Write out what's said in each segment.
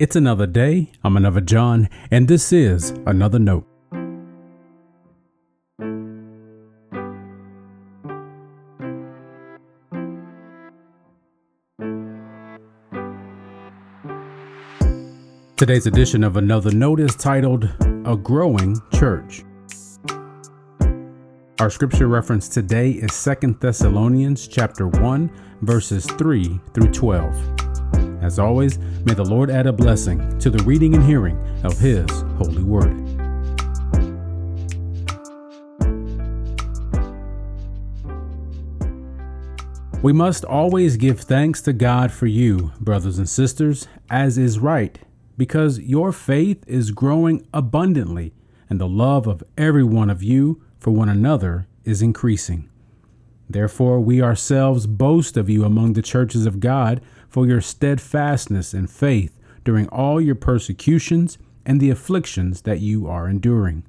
It's another day. I'm another John, and this is another note. Today's edition of Another Note is titled A Growing Church. Our scripture reference today is 2 Thessalonians chapter 1 verses 3 through 12. As always, may the Lord add a blessing to the reading and hearing of his holy word. We must always give thanks to God for you, brothers and sisters, as is right, because your faith is growing abundantly, and the love of every one of you for one another is increasing. Therefore, we ourselves boast of you among the churches of God for your steadfastness and faith during all your persecutions and the afflictions that you are enduring.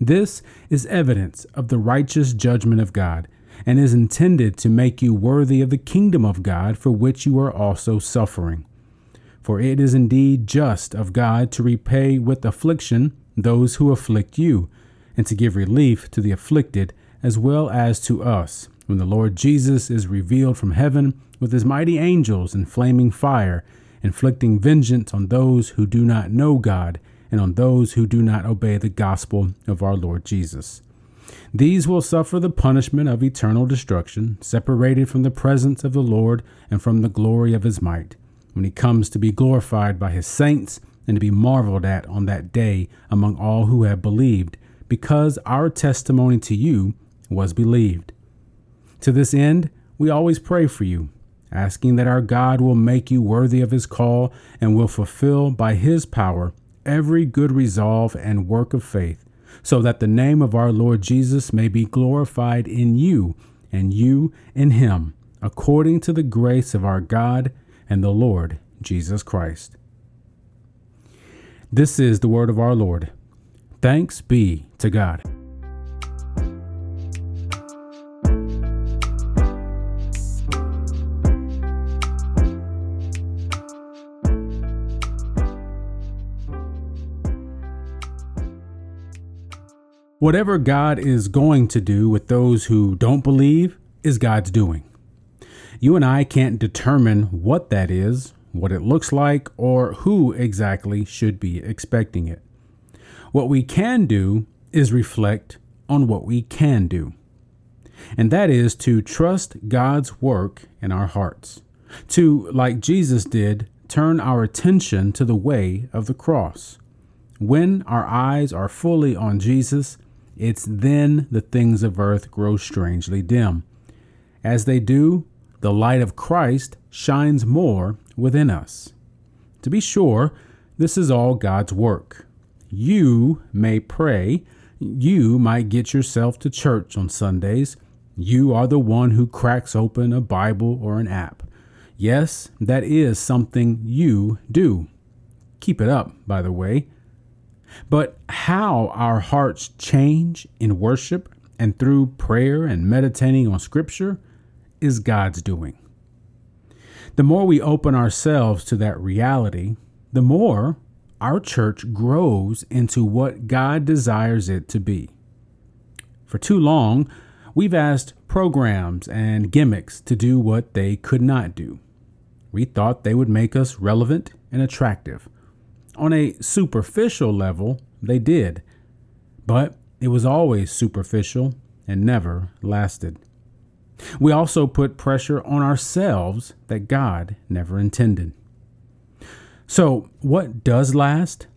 This is evidence of the righteous judgment of God and is intended to make you worthy of the kingdom of God for which you are also suffering. For it is indeed just of God to repay with affliction those who afflict you and to give relief to the afflicted as well as to us when the Lord Jesus is revealed from heaven with his mighty angels in flaming fire, inflicting vengeance on those who do not know God and on those who do not obey the gospel of our Lord Jesus. These will suffer the punishment of eternal destruction, separated from the presence of the Lord and from the glory of his might, when he comes to be glorified by his saints and to be marveled at on that day among all who have believed because our testimony to you was believed. To this end, we always pray for you, asking that our God will make you worthy of his call and will fulfill by his power every good resolve and work of faith, so that the name of our Lord Jesus may be glorified in you and you in him, according to the grace of our God and the Lord Jesus Christ. This is the word of our Lord. Thanks be to God. Whatever God is going to do with those who don't believe is God's doing. You and I can't determine what that is, what it looks like, or who exactly should be expecting it. What we can do is reflect on what we can do. And that is to trust God's work in our hearts. To, like Jesus did, turn our attention to the way of the cross. When our eyes are fully on Jesus, it's then the things of earth grow strangely dim. As they do, the light of Christ shines more within us. To be sure, this is all God's work. You may pray. You might get yourself to church on Sundays. You are the one who cracks open a Bible or an app. Yes, that is something you do. Keep it up, by the way. But how our hearts change in worship and through prayer and meditating on Scripture is God's doing. The more we open ourselves to that reality, the more our church grows into what God desires it to be. For too long, we've asked programs and gimmicks to do what they could not do. We thought they would make us relevant and attractive. On a superficial level, they did, but it was always superficial and never lasted. We also put pressure on ourselves that God never intended. So, what does last?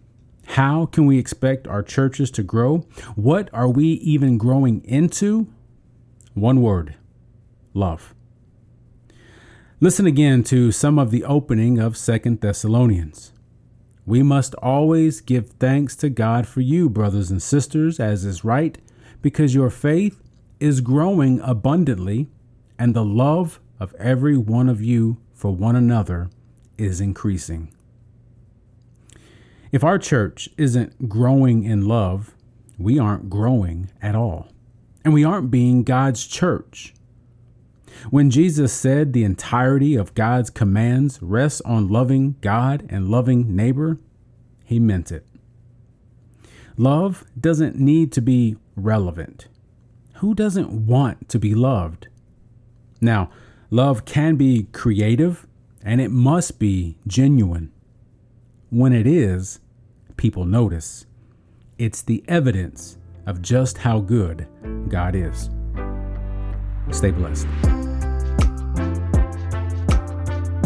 How can we expect our churches to grow? What are we even growing into? One word love. Listen again to some of the opening of Second Thessalonians. We must always give thanks to God for you, brothers and sisters, as is right, because your faith is growing abundantly, and the love of every one of you for one another is increasing. If our church isn't growing in love, we aren't growing at all. And we aren't being God's church. When Jesus said the entirety of God's commands rests on loving God and loving neighbor, he meant it. Love doesn't need to be relevant. Who doesn't want to be loved? Now, love can be creative and it must be genuine. When it is, people notice. It's the evidence of just how good God is. Stay blessed.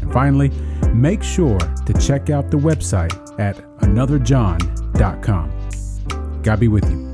And finally, make sure to check out the website at anotherjohn.com. God be with you.